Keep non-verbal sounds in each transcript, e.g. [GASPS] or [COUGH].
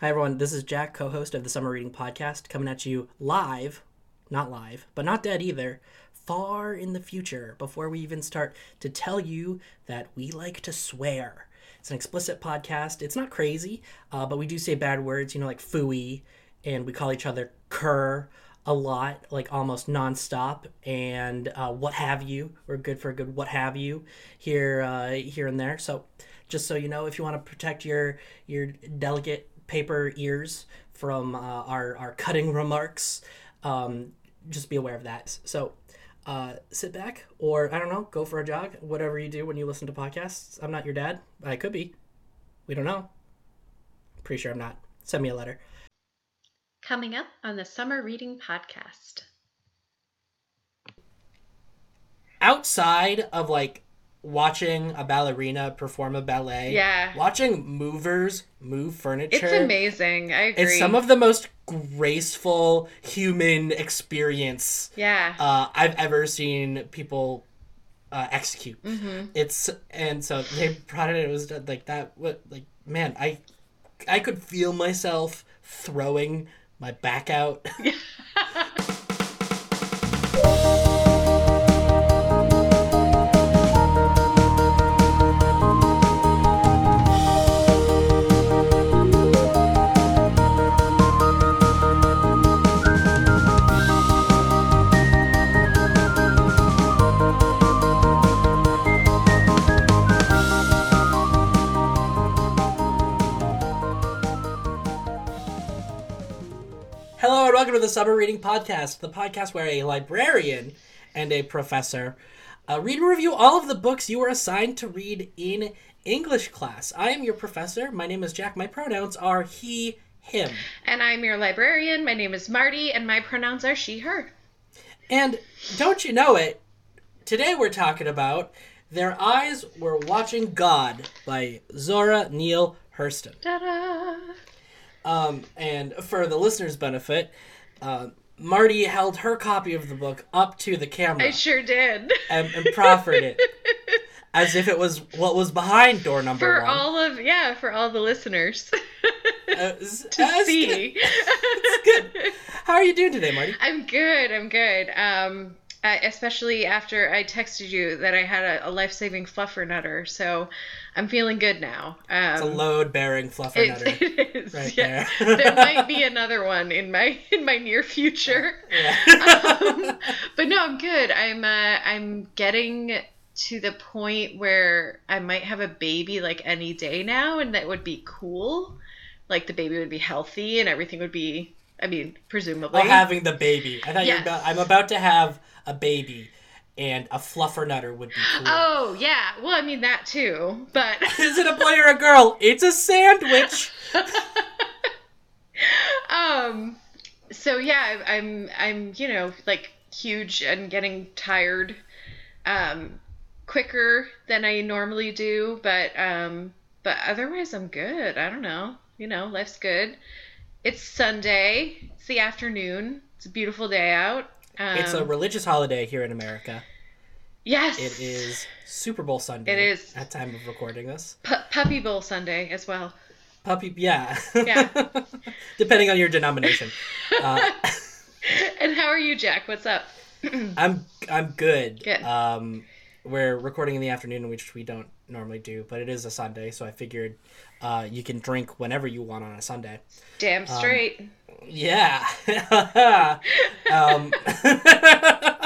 Hi, everyone. This is Jack, co host of the Summer Reading Podcast, coming at you live, not live, but not dead either, far in the future before we even start to tell you that we like to swear. It's an explicit podcast. It's not crazy, uh, but we do say bad words, you know, like fooey, and we call each other cur a lot, like almost nonstop, and uh, what have you. We're good for a good what have you here, uh, here and there. So, just so you know, if you want to protect your your delicate paper ears from uh, our our cutting remarks, um, just be aware of that. So. Uh, sit back, or I don't know, go for a jog. Whatever you do when you listen to podcasts. I'm not your dad. I could be. We don't know. Pretty sure I'm not. Send me a letter. Coming up on the Summer Reading Podcast. outside of like watching a ballerina perform a ballet, Yeah. watching movers move furniture, It's amazing. I agree. It's some of the most graceful human experience yeah. uh, I've ever seen people uh, execute. Mm-hmm. It's and so they brought it. It was like that. What like man, I I could feel myself throwing my back out. [LAUGHS] [LAUGHS] welcome to the Summer Reading Podcast, the podcast where a librarian and a professor uh, read and review all of the books you were assigned to read in English class. I am your professor. My name is Jack. My pronouns are he, him. and I'm your librarian. My name is Marty, and my pronouns are she, her. And don't you know it? Today we're talking about Their Eyes Were Watching God by Zora Neale Hurston. Ta-da! Um, and for the listener's benefit, uh, Marty held her copy of the book up to the camera I sure did. and, and proffered it [LAUGHS] as if it was what was behind door number one. for one. all of yeah, for all the listeners As- [LAUGHS] to see. good. How are you doing today, Marty? I'm good. I'm good. Um, I, especially after I texted you that I had a, a life-saving fluffer nutter, so I'm feeling good now. Um, It's a load-bearing fluffer It, nutter. it [LAUGHS] is. right yeah. there. [LAUGHS] there might be [LAUGHS] another one in my in my near future. Yeah. Um, but no, I'm good. I'm uh, I'm getting to the point where I might have a baby like any day now, and that would be cool. Like the baby would be healthy and everything would be. I mean, presumably. Well, having the baby. I thought you were Yes. about. I'm about to have a baby, and a fluffer nutter would be cool. Oh yeah. Well, I mean that too, but. [LAUGHS] Is it a boy or a girl? It's a sandwich. [LAUGHS] um so yeah i'm i'm you know like huge and getting tired um quicker than i normally do but um but otherwise i'm good i don't know you know life's good it's sunday it's the afternoon it's a beautiful day out um, It's a religious holiday here in America. yes It is Super Bowl Sunday. It is. at time of recording this. Pu- puppy bowl sunday as well Puppy, yeah, Yeah. [LAUGHS] Depending on your denomination, [LAUGHS] uh, and how are you jack what's up I'm I'm good. Good. Um, we're recording in the afternoon, which we don't normally do, but it is a Sunday, so I figured uh, you can drink whenever you want on a Sunday. damn Um, straight Yeah. [LAUGHS] um, [LAUGHS]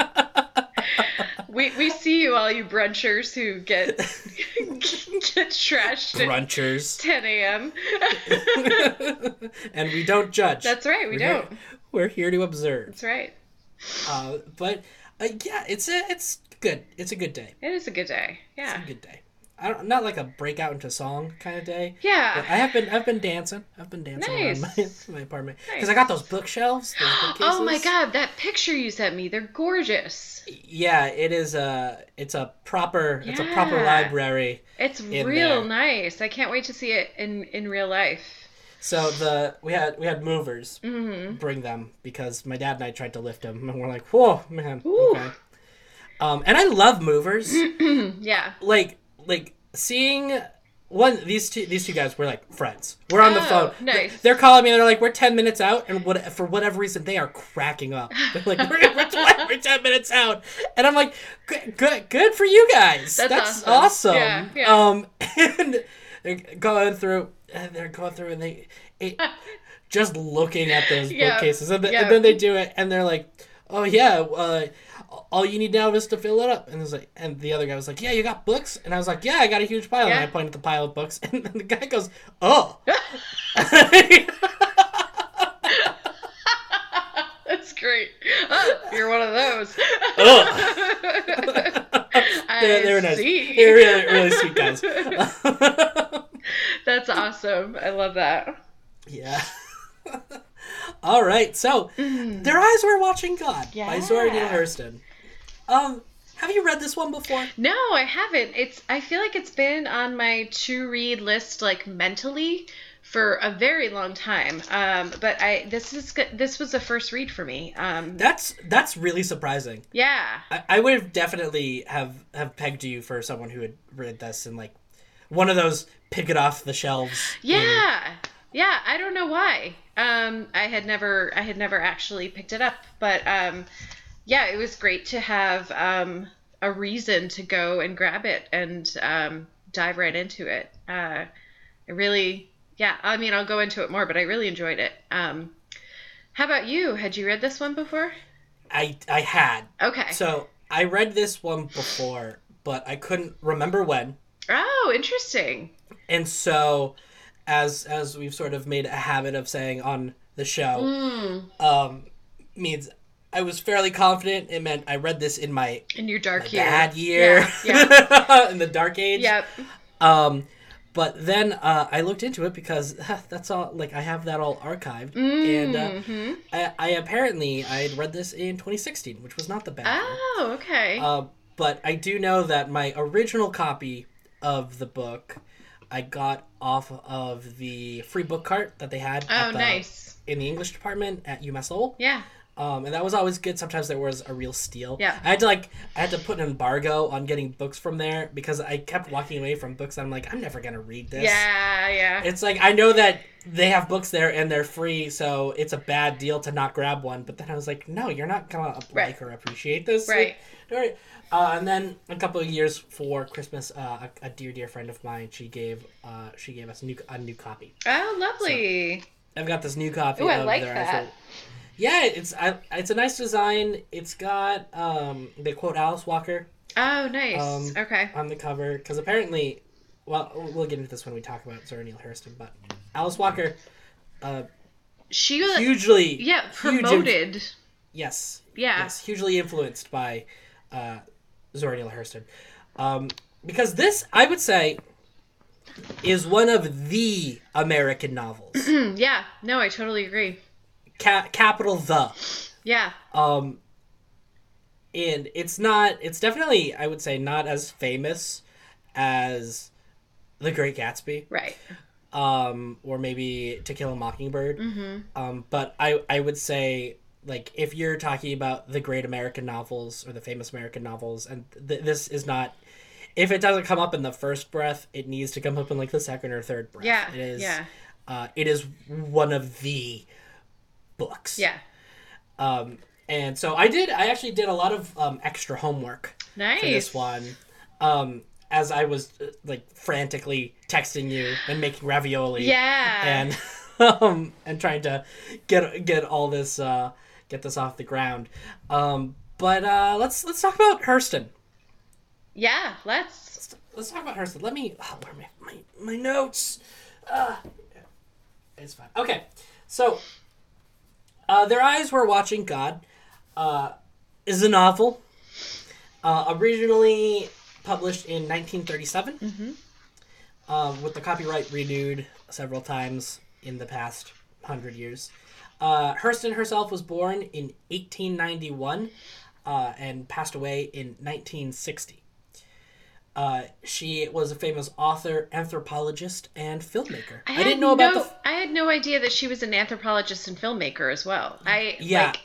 We, we see you all you brunchers who get [LAUGHS] get trashed at brunchers, 10 a.m. and we don't judge. That's right, we We're don't. We're here to observe. That's right. Uh, but uh, yeah, it's a it's good. It's a good day. It is a good day. It's Yeah. a good day. I don't not like a breakout into song kind of day. But Yeah. I have been I've been dancing. I've been dancing around my, [LAUGHS] my apartment Nice. because I got those bookshelves. Those. Oh my god, that picture you sent me, they're gorgeous. Yeah, it is a it's a proper it's a proper library. It's real there. nice. I can't wait to see it in in real life. So the we had we had movers hmm bring them because my dad and I tried to lift them and we're like, whoa man, Ooh. okay. Um, and I love movers. [CLEARS THROAT] yeah. like like seeing one these two these two guys were like friends. We're on the Oh, phone. nice. They're calling me. and They're like, we're ten minutes out, and what for whatever reason they are cracking up. [LAUGHS] They're like, we're, we're, 12 we're ten minutes out, and I'm like, good, good, good for you guys. That's That's, awesome. awesome. Yeah, yeah. Um, [LAUGHS] and they're going through, and they're going through, and they it, [LAUGHS] just looking at those Yeah, bookcases, and, th- yeah. and then they do it, and they're like, oh yeah. Uh, all you need now is to fill it up. And it was like, and the other guy was like, "Yeah, you got books." And I was like, "Yeah, I got a huge pile." Yeah. And I pointed at the pile of books, [LAUGHS] and then the guy goes, "Oh." [LAUGHS] That's great. Oh, [LAUGHS] you're one of those. I they're, they're nice. They're really, really sweet guys. That's awesome. I love that. yeah. All right. So, their eyes were watching God by Zora Neale Hurston. Um, have you read this one before? No, I haven't. It's I feel like it's been on my to read list like mentally for a very long time. Um, but I this is this was a first read for me. Um, That's that's really surprising. yeah. I, I would have definitely have have pegged you for someone who had read this and like one of those pick it off the shelves. Yeah. Yeah, I don't know why. Um, I had never I had never actually picked it up, but um, yeah, it was great to have um, a reason to go and grab it and um, dive right into it. Uh, I really, yeah, I mean, I'll go into it more, but I really enjoyed it. Um, how about you? Had you read this one before? I I had. Okay. So I read this one before, but I couldn't remember when. oh, interesting. And so as as we've sort of made a habit of saying on the show, Mm, um means I was fairly confident it meant I read this in my in your dark year. bad year. Yeah. [LAUGHS] in the dark age. Yep. Um but then uh, I looked into it because [LAUGHS] that's all like I have that all archived and uh, hmm I, I apparently I had read this in 2016, which was not the bad year. Oh, okay. Uh, but I do know that my original copy of the book I got off of the free book cart that they had oh, at the, nice. in the English department at UMass Lowell. Yeah. Um, and that was always good. Sometimes there was a real steal. Yeah. I had to like I had to put an embargo on getting books from there because I kept walking away from books. I'm like I'm never gonna read this. Yeah, yeah. It's like I know that they have books there and they're free, so it's a bad deal to not grab one. But then I was like, no, you're not gonna Right. like or appreciate this. Right. Like, all right. Uh, and then a couple of years for Christmas, uh, a, a dear dear friend of mine, she gave uh, she gave us a new a new copy. Oh, lovely. I've got this new copy. Ooh, I like that. actual- Yeah, it's I, it's a nice design. It's got um, they quote Alice Walker oh, nice. Um, okay. on the cover because apparently, well, we'll get into this when we talk about Zora Neale Hurston, but Alice Walker, uh, She was hugely yeah huge promoted. yes, yeah. yes, hugely influenced by uh, Zora Neale Hurston, um, because this I would say is one of the American novels, [CLEARS THROAT] yeah. No, I totally agree. Ca- capital the. Yeah. Um, and it's not. It's definitely, I would say, not as famous as The Great Gatsby, Right. um, or maybe To Kill a Mockingbird. Mm-hmm. Um, but I, I would say, like, if you're talking about the great American novels or the famous American novels, and th- this is not. If it doesn't come up in the first breath, it needs to come up in like the second or third breath. Yeah. it is. Yeah. Uh, it is one of the books. Yeah. Um, and so I did. I actually did a lot of um, extra homework Nice. for this one. Um, as I was uh, like frantically texting you and making ravioli. Yeah. And [LAUGHS] um, and trying to get get all this uh, get this off the ground. Um, but uh, let's let's talk about Hurston. yeah. Let's. Let's, let's talk about Hurston. Let me. Oh, where are my my, my notes? Uh, it's fine. Okay, so uh, their eyes were watching God. Uh, is a novel. Uh, originally published in 1937, Mm-hmm. um, with the copyright renewed several times in the past hundred years. Uh, Hurston herself was born in 1891 uh, and passed away in 1960. Uh, she was a famous author, anthropologist, and filmmaker. I, had didn't know about no, the. f- I had no idea that she was an anthropologist and filmmaker as well. I Yeah. like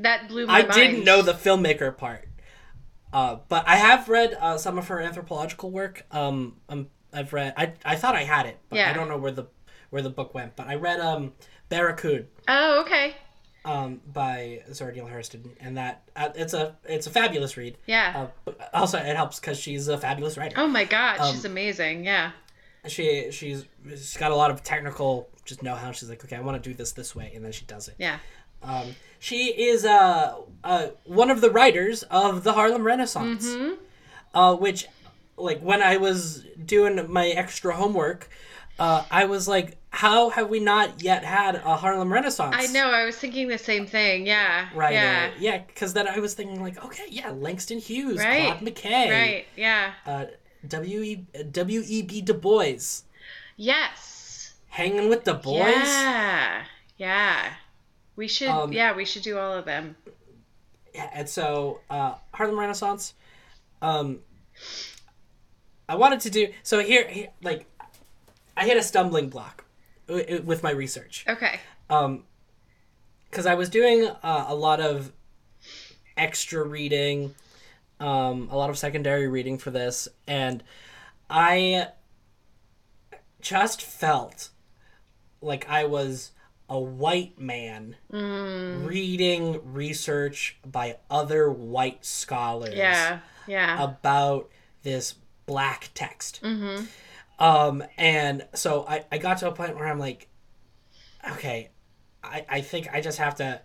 that blew my I mind. didn't know the filmmaker part. Uh, but I have read uh, some of her anthropological work. Um, I'm I've read. I I thought I had it, but Yeah. I don't know where the where the book went. But I read um Barracoon Oh, okay. Um by Zora Neale Hurston, and that uh, it's a it's a fabulous read. Yeah. Uh, also, it helps because she's a fabulous writer. oh my god, um, she's amazing. Yeah. She she's she's got a lot of technical just know how. She's like, okay, I want to do this this way, and then she does it. Yeah. Um, she is uh, uh one of the writers of the Harlem Renaissance, Mm-hmm. uh, which like when I was doing my extra homework. Uh, I was like, how have we not yet had a Harlem Renaissance? I know. I was thinking the same thing. Yeah. Right. Yeah. Yeah. Because then I was thinking like, okay, yeah, Langston Hughes, Right. Claude McKay, Right. Yeah. uh, W. E. W. E. B. Du Bois, Yes. hanging with the boys. Yeah. Yeah. We should. Um, yeah, we should do all of them. Yeah, and so uh, Harlem Renaissance. Um, I wanted to do so here, here. Like, I hit a stumbling block w- with my research. Okay. Um, because I was doing uh, a lot of extra reading, um, a lot of secondary reading for this, and I just felt like I was a white man reading research by other white scholars Yeah. Yeah. about this black text. Um, and so I, I got to a point where I'm like, okay, I, I think I just have to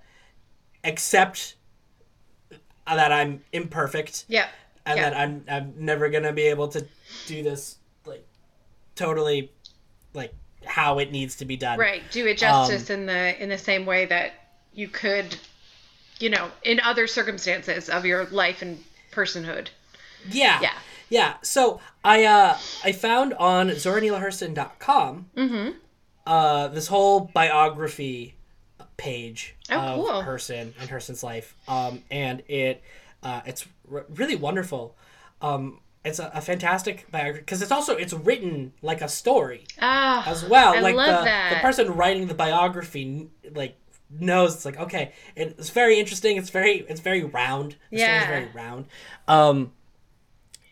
accept that I'm imperfect yeah. and Yeah. that I'm I'm never gonna be able to do this like totally like how it needs to be done. Right. Do it Um, justice in the in the same way that you could, you know, in other circumstances of your life and personhood. Yeah. Yeah. Yeah. So I uh I found on zoranealehurston.com Mm-hmm. uh this whole biography page Oh, of cool. Hurston and Hurston's life. Um and it uh it's r- really wonderful. Um it's a, a fantastic biography because it's also it's written like a story Ah. as well. I like love the that. the person writing the biography like knows it's like okay, it's very interesting. It's very it's very round. The Yeah. very round. Um,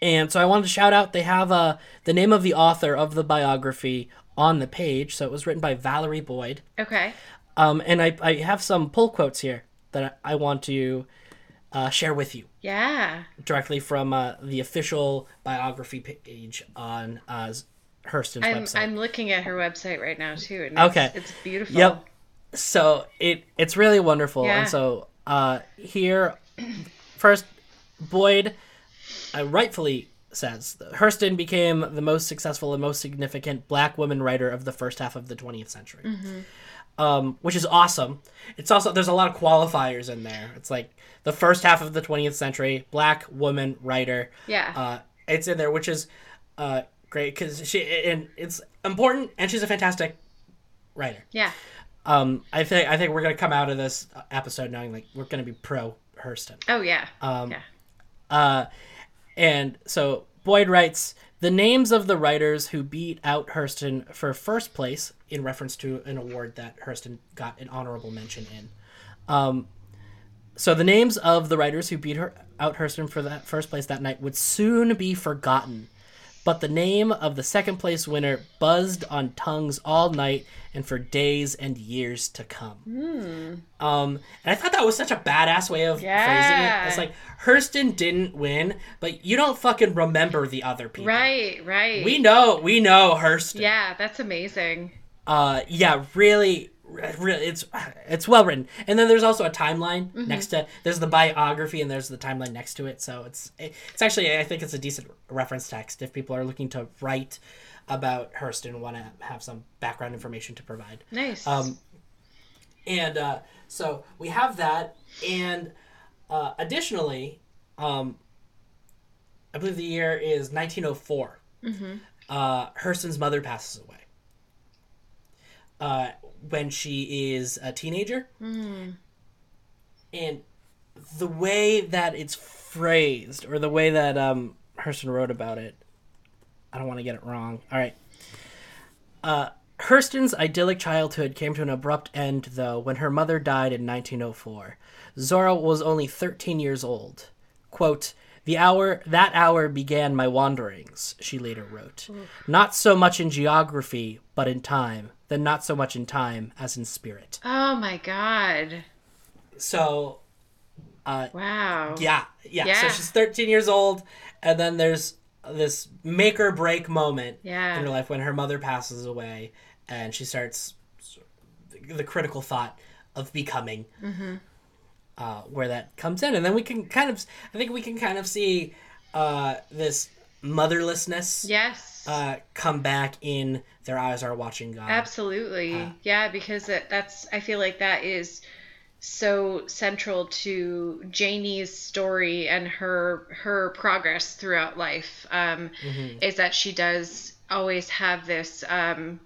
and so I wanted to shout out. They have uh the name of the author of the biography on the page. So it was written by Valerie Boyd. Okay. Um, and I I have some pull quotes here that I, want to uh, share with you Yeah. directly from uh, the official biography page on uh, Hurston's I'm website. I'm looking at her website right now too. And Okay. It's, it's beautiful. Yep. so it it's really wonderful Yeah. and so uh here first boyd uh, rightfully says hurston became the most successful and most significant black woman writer of the first half of the 20th century um, which is awesome it's also there's a lot of qualifiers in there it's like the first half of the 20th century black woman writer Yeah. uh, it's in there which is uh, great because she and it's important and she's a fantastic writer yeah. um, I think I think we're gonna come out of this episode knowing like we're gonna be pro Hurston. Oh yeah. Um, yeah. Uh, and so Boyd writes the names of the writers who beat out Hurston for first place in reference to an award that Hurston got an honorable mention in. Um, so the names of the writers who beat her out Hurston for that first place that night would soon be forgotten. But the name of the second place winner buzzed on tongues all night and for days and years to come. Um, and I thought that was such a badass way of phrasing it. It's like Hurston didn't win, but you don't fucking remember the other people. Right. Right. We know, we know Hurston. Yeah. That's amazing. Uh, yeah, really, it's it's well written. And then there's also a timeline Mm-hmm. next to there's the biography and there's the timeline next to it. So it's it's actually I think it's a decent reference text if people are looking to write about Hurston and want to have some background information to provide. Nice. Um, and uh, so we have that, and uh, additionally, um, I believe the year is 1904. Uh, Hurston's mother passes away uh, when she is a teenager, and the way that it's phrased, or the way that um, Hurston wrote about it, I don't want to get it wrong. All right. Uh, Hurston's idyllic childhood came to an abrupt end, though, when her mother died in 1904. Zora was only 13 years old. Quote, The hour that hour began my wanderings, she later wrote. Not so much in geography, but in time. Then not so much in time as in spirit. Oh my god. So Wow. yeah, yeah. So she's 13 years old, and then there's this make or break moment Yeah. in her life when her mother passes away, and she starts the critical thought of becoming, Mm-hmm. uh, where that comes in, and then we can kind of, I think we can kind of see uh, this motherlessness Yes. Uh, come back in their eyes are watching God. Absolutely. Uh, yeah, because it, that's I feel like that is so central to Janie's story and her her progress throughout life. Um, Is that she does always have this um,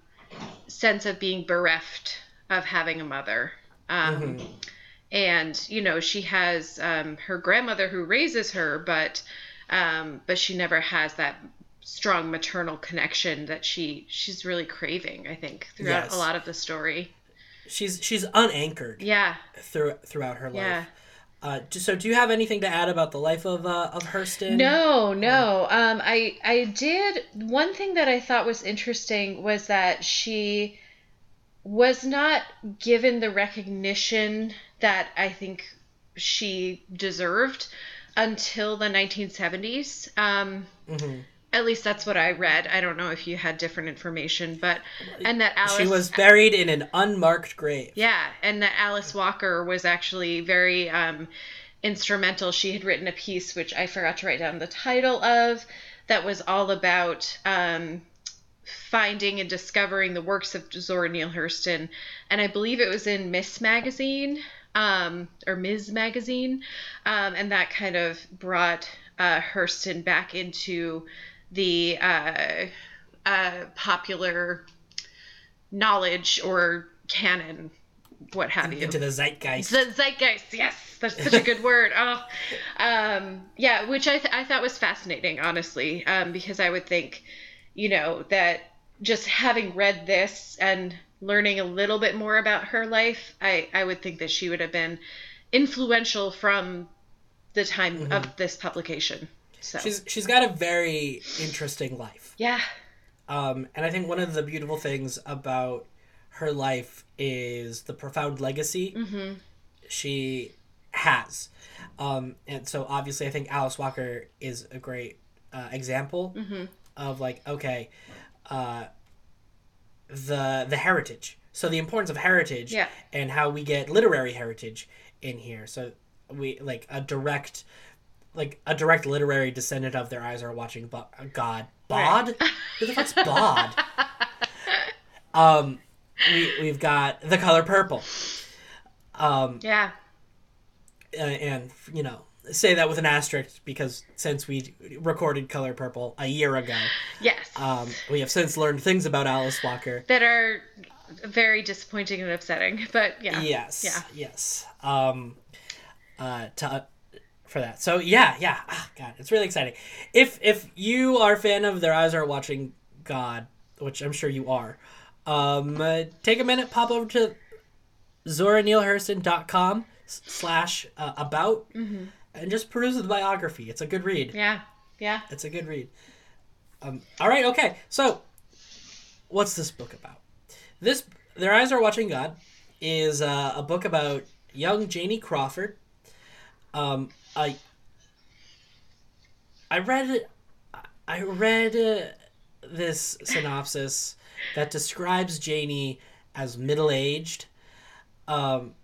sense of being bereft of having a mother. Um, And you know she has um, her grandmother who raises her, but um, but she never has that strong maternal connection that she she's really craving. I think throughout Yes. a lot of the story. She's she's unanchored Yeah, through throughout her life. yeah. Uh, so, do you have anything to add about the life of uh, of Hurston? No, no. Um, I I did one thing that I thought was interesting was that she was not given the recognition that I think she deserved until the 1970s. Um, Mhm. At least that's what I read. I don't know if you had different information, but and that Alice She was buried in an unmarked grave. Yeah, and that Alice Walker was actually very um, instrumental. She had written a piece, which I forgot to write down the title of, that was all about um, finding and discovering the works of Zora Neale Hurston. And I believe it was in Miss Magazine um, or Ms. Magazine. Um, and that kind of brought uh, Hurston back into the uh, uh, popular knowledge or canon, what have you. Into the zeitgeist. The zeitgeist, yes, that's such a good [LAUGHS] word. Oh, um, yeah, which I, th- I thought was fascinating, honestly, um, because I would think, you know, that just having read this and learning a little bit more about her life, I, I would think that she would have been influential from the time of this publication. So, she's she's got a very interesting life. yeah, Um, and I think one of the beautiful things about her life is the profound legacy she has. Um, and so obviously, I think Alice Walker is a great uh, example of like, okay, uh, the the heritage. So the importance of heritage Yeah. and how we get literary heritage in here. So we like a direct, like a direct literary descendant of their eyes are watching Bo- God. Bod? Who the fuck's Bod? [LAUGHS] um, we we've got the color purple. Um, yeah, uh, and you know say that with an asterisk because since we recorded color purple a year ago yes. um, we have since learned things about alice walker that are very disappointing and upsetting, but yeah. yes Yeah. yes um, uh, to, for that so yeah yeah ah, god it's really exciting if if you are a fan of their eyes are watching god which i'm sure you are um, uh, take a minute pop over to zoranealehurston.com slash uh, about and just peruse the biography it's a good read Yeah. Yeah. It's a good read. Um, all right, okay. So, what's this book about? This Their Eyes Are Watching God is uh, a book about young Janie Crawford. Um, I I read I read uh, this synopsis that describes Janie as middle aged. Um,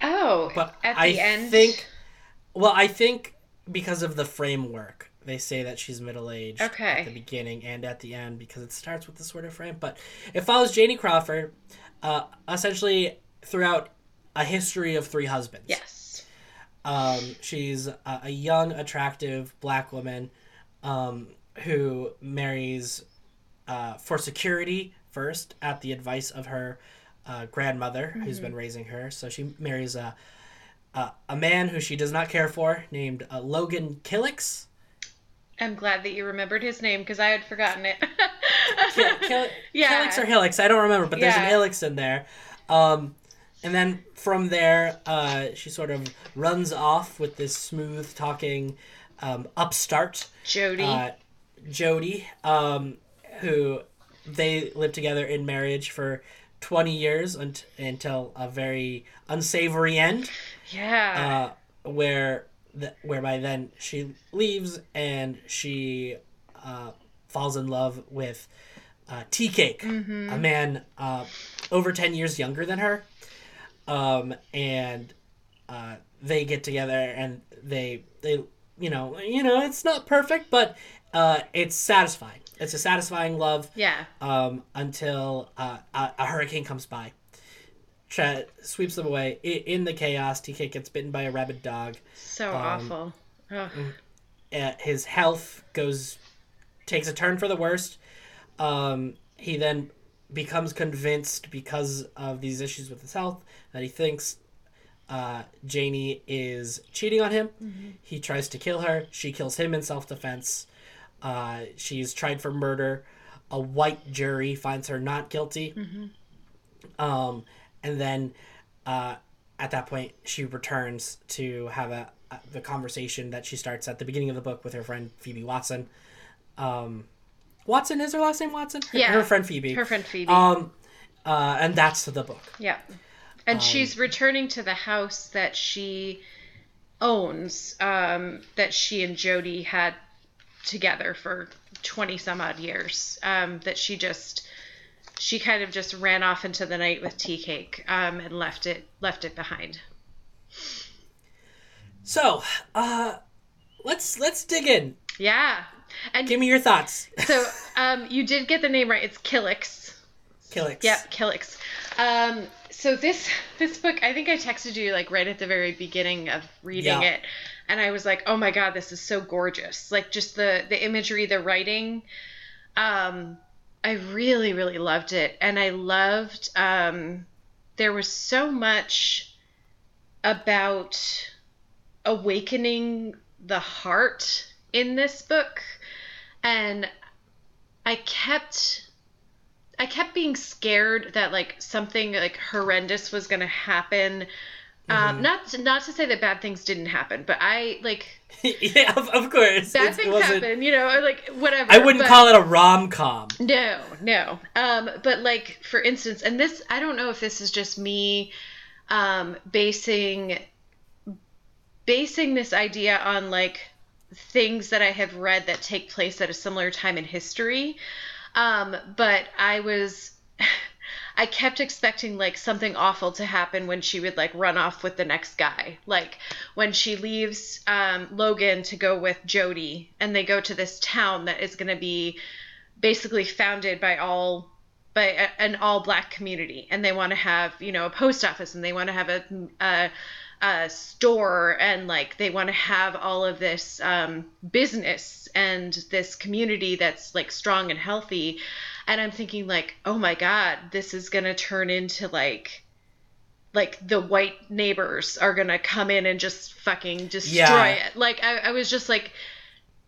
Oh, but at the I end. think, well, I think because of the framework, they say that she's middle aged Okay. at the beginning and at the end because it starts with this sort of frame. But it follows Janie Crawford, uh, essentially throughout a history of three husbands. Yes. Um, she's a, a young, attractive black woman um, who marries uh, for security first at the advice of her uh, grandmother who's been raising her. So she marries a, a, a man who she does not care for named uh, Logan Killicks. I'm glad that you remembered his name because I had forgotten it. Kill, kill, [LAUGHS] Yeah. Killicks or Hillix, I don't remember, but there's Yeah. an Illix in there. Um, and then from there, uh, she sort of runs off with this smooth talking um, upstart Jody. uh, Jody, um, who they lived together in marriage for 20 years unt- until a very unsavory end, yeah. uh, where the, whereby then she leaves and she uh, falls in love with uh, Tea Cake, Mm-hmm. a man uh, over 10 years younger than her. Um, and uh, they get together and they they you know you know it's not perfect but uh, it's satisfying it's a satisfying love yeah. um, until uh, a, a hurricane comes by Chet sweeps them away I, in the chaos tk gets bitten by a rabid dog So um, awful. Ugh. uh, his health goes takes a turn for the worst um, he then becomes convinced because of these issues with his health that he thinks uh, Janie is cheating on him. He tries to kill her. She kills him in self defense. Uh, she's tried for murder. A white jury finds her not guilty. Um, and then uh, at that point, she returns to have a, a the conversation that she starts at the beginning of the book with her friend Pheoby Watson. Um, Watson is her last name. Watson. Her, Yeah. Her friend Pheoby. Her friend Pheoby. Um, uh, and that's the book. Yeah. Um, And she's returning to the house that she owns, um, that she and Jody had together for 20 some odd years. Um, that she just, she kind of just ran off into the night with tea cake um, and left it, left it behind. So, uh, let's let's dig in. Yeah. And Give me your thoughts. so um, you did get the name right. It's Killicks. Killicks. Yeah, Killicks. Um, so this this book, I think I texted you like right at the very beginning of reading Yeah. it, and I was like, "Oh my god, this is so gorgeous!" Like just the the imagery, the writing. Um, I really really loved it, and I loved. Um, there was so much about awakening the heart in this book, and I kept I kept being scared that like something like horrendous was gonna happen. Um, not to, not to say that bad things didn't happen, but I like [LAUGHS] yeah, of, of course. bad it things wasn't- happen, you know, like whatever. I wouldn't but- call it a rom com. no, no. Um, but like for instance, and this I don't know if this is just me um, basing basing this idea on like things that I have read that take place at a similar time in history. Um, but I was [LAUGHS] I kept expecting like something awful to happen when she would like run off with the next guy. Like when she leaves um, Logan to go with Jody and they go to this town that is going to be basically founded by all by an all black community and they want to have you know a post office and they want to have a, a, a store and like they want to have all of this um, business and this community that's like strong and healthy. And i'm thinking like oh my god this is gonna turn into like like the white neighbors are gonna come in and just fucking destroy Yeah. it. Like I, I was just like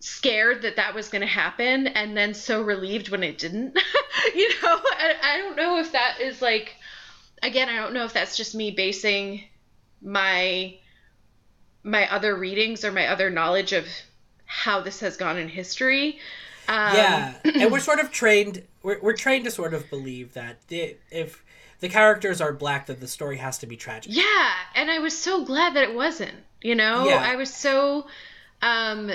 scared that that was going to happen and then so relieved when it didn't. [LAUGHS] You know? I, I don't know if that is like again i don't know if that's just me basing my my other readings or my other knowledge of how this has gone in history um, yeah, and we're [CLEARS THROAT] sort of trained. We're, we're trained to sort of believe that the, if the characters are black, that the story has to be tragic. Yeah, and I was so glad that it wasn't. You know, Yeah. I was so um,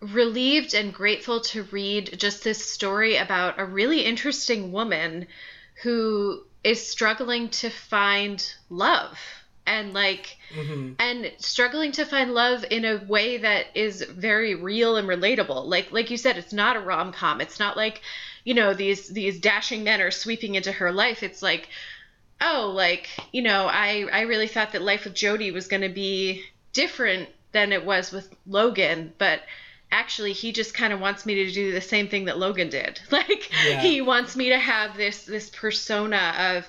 relieved and grateful to read just this story about a really interesting woman who is struggling to find love and like hmm and struggling to find love in a way that is very real and relatable. Like like you said it's not a rom-com. It's not like you know these these dashing men are sweeping into her life. It's like oh like you know i i really thought that life with jody was going to be different than it was with logan but actually he just kind of wants me to do the same thing that logan did. [LAUGHS] Like Yeah. he wants me to have this this persona of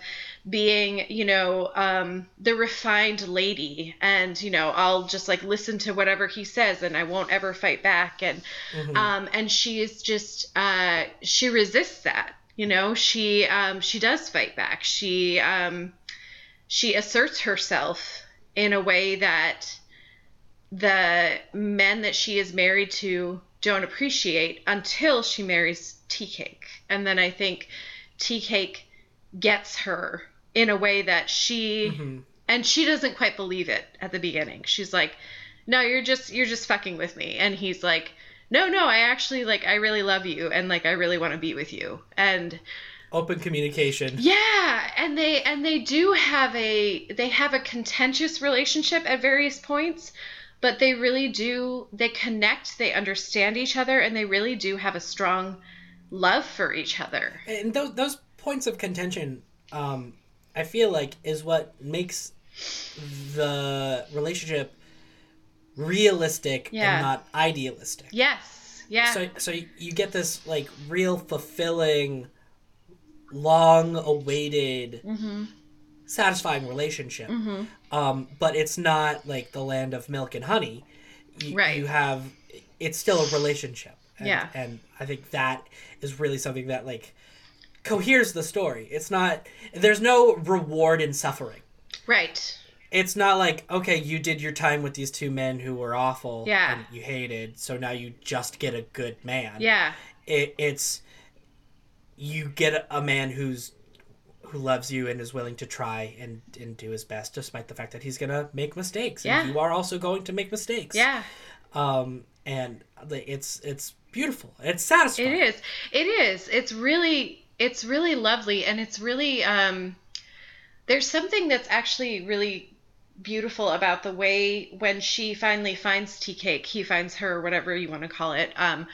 being you know um the refined lady and you know i'll just like listen to whatever he says and i won't ever fight back and Mhm. um and she is just uh she resists that you know she um she does fight back she um she asserts herself in a way that the men that she is married to don't appreciate until she marries Tea Cake. And then I think Tea Cake gets her in a way that she Mm-hmm. and she doesn't quite believe it at the beginning. She's like, "No, you're just you're just fucking with me." And he's like, "No, no, I actually like I really love you and like I really want to be with you." And Open communication. yeah, and they and they do have a they have a contentious relationship at various points, but they really do they connect, they understand each other and they really do have a strong love for each other. and those those points of contention um i feel like is what makes the relationship realistic Yeah. and not idealistic Yes. Yeah. so so you get this like real fulfilling long awaited mhm. satisfying relationship Mhm. um but it's not like the land of milk and honey you, Right. you have it's still a relationship and, Yeah. and i think that is really something that like coheres the story it's not there's no reward in suffering Right. it's not like okay you did your time with these two men who were awful Yeah. and you hated so now you just get a good man Yeah. it, it's you get a man who's who loves you and is willing to try and and do his best despite the fact that he's gonna make mistakes Yeah. and you are also going to make mistakes Yeah. um and it's it's beautiful it's satisfying It is. It is. It's really it's really lovely and it's really um there's something that's actually really beautiful about the way when she finally finds tea cake, he finds her, whatever you want to call it. Um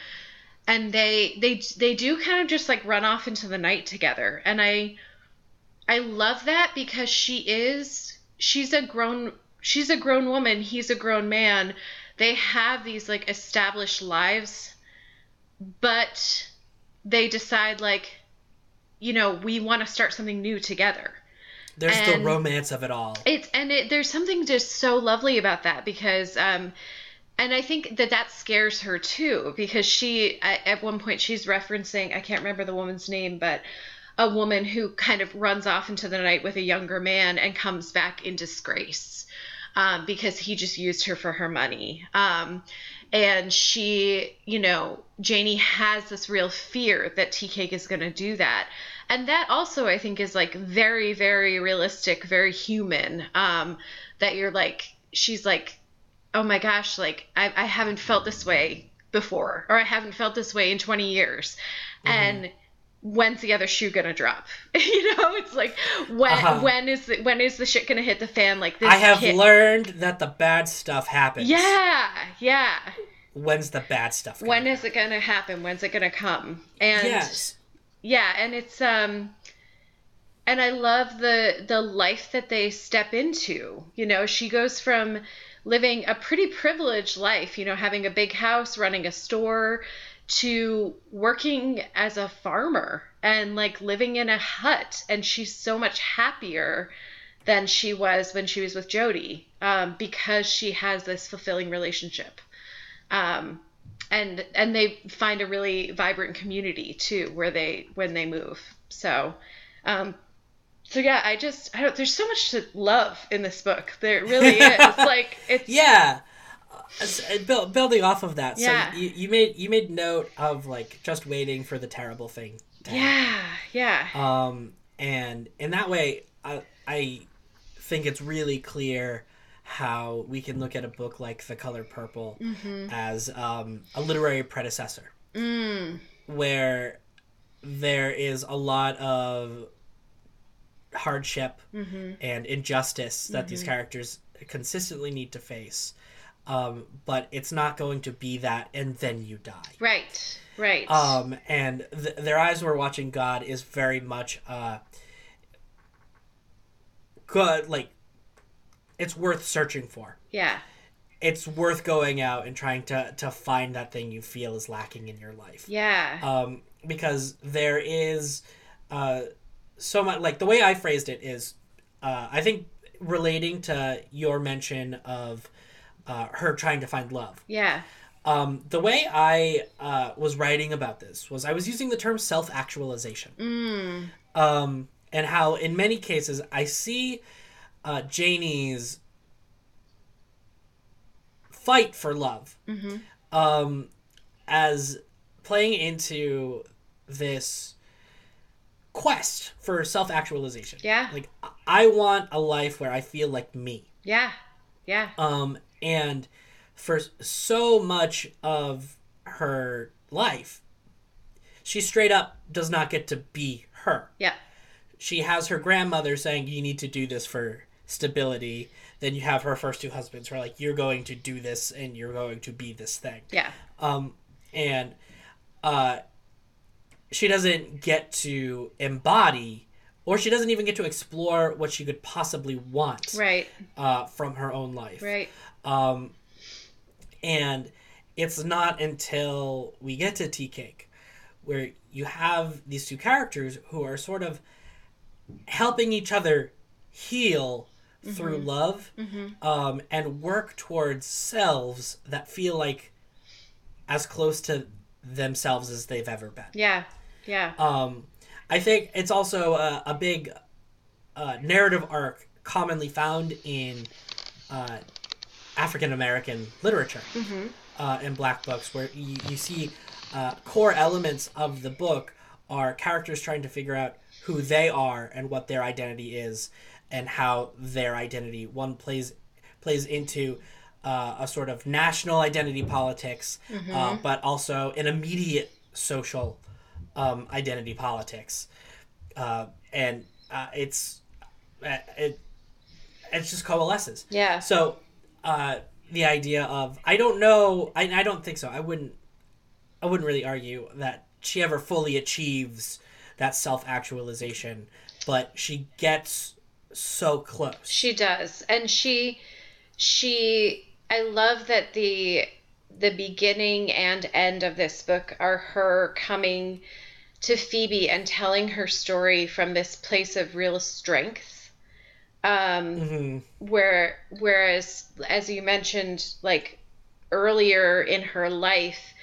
and they they they do kind of just like run off into the night together. And I I love that because she is she's a grown she's a grown woman, he's a grown man. They have these like established lives but they decide like you know we want to start something new together there's and- the romance of it all it's and it, there's something just so lovely about that because um and i think that that scares her too because she at, at one point she's referencing i can't remember the woman's name but a woman who kind of runs off into the night with a younger man and comes back in disgrace um, because he just used her for her money. Um, and she, you know, Janie has this real fear that Tea Cake is going to do that. And that also, I think, is like very, very realistic, very human. Um, that you're like, she's like, oh my gosh, like, I, I haven't felt this way before, or I haven't felt this way in 20 years. And when's the other shoe gonna drop? [LAUGHS] you know, it's like when Uh-huh. when is the, when is the shit gonna hit the fan? Like this. i have kid- learned that the bad stuff happens Yeah, yeah. when's the bad stuff When coming? is it gonna happen? When's it gonna come? And yes yeah, and it's um, and I love the the life that they step into. You know, she goes from living a pretty privileged life, you know, having a big house, running a store, to working as a farmer and like living in a hut. And she's so much happier than she was when she was with Jody um, because she has this fulfilling relationship. Um, and and they find a really vibrant community too where they when they move. So um, so yeah, I just I don't. There's so much to love in this book. There really is. [LAUGHS] like it's yeah Uh, as- uh, buil- building off of that. Yeah. so you, you made you made note of like just waiting for the terrible thing to happen. yeah. Yeah um and in that way i i think it's really clear how we can look at a book like the color purple as um, a literary predecessor. Mm, where there is a lot of hardship mm-hmm. and injustice that these characters consistently need to face um, but it's not going to be that and then you die right right um, and th- their eyes were watching God is very much uh, good. Like it's worth searching for. yeah It's worth going out and trying to to find that thing you feel is lacking in your life. yeah Um, because there is uh, so much. Like the way I phrased it is, uh, I think relating to your mention of uh, her trying to find love. yeah Um, the way I uh, was writing about this was I was using the term self actualization. mm, Um, and how, in many cases, I see uh, Janie's fight for love Mm-hmm. um, as playing into this quest for self actualization. Yeah. Like, I want a life where I feel like me. Yeah. Yeah. Um, and for so much of her life, she straight up does not get to be her. Yeah. She has her grandmother saying, You need to do this for stability. Then you have her first two husbands who are like, You're going to do this and you're going to be this thing. Yeah. Um, and uh, she doesn't get to embody, or she doesn't even get to explore what she could possibly want Right. uh, from her own life. Right. Um, and it's not until we get to Tea Cake where you have these two characters who are sort of helping each other heal through love um, and work towards selves that feel like as close to themselves as they've ever been. Yeah. Yeah. Um, I think it's also a, a big uh, narrative arc commonly found in uh, African American literature uh, in black books, where you, you see uh, core elements of the book are characters trying to figure out who they are and what their identity is, and how their identity one plays plays into uh, a sort of national identity politics, uh, but also an immediate social um, identity politics, uh, and uh, it's uh, it it's just coalesces. Yeah. So uh, the idea of I don't know, I, I don't think so. I wouldn't I wouldn't really argue that she ever fully achieves that self actualization, but she gets so close. She does. And she she I love that the the beginning and end of this book are her coming to Pheoby and telling her story from this place of real strength. Um hmm where whereas as you mentioned like earlier in her life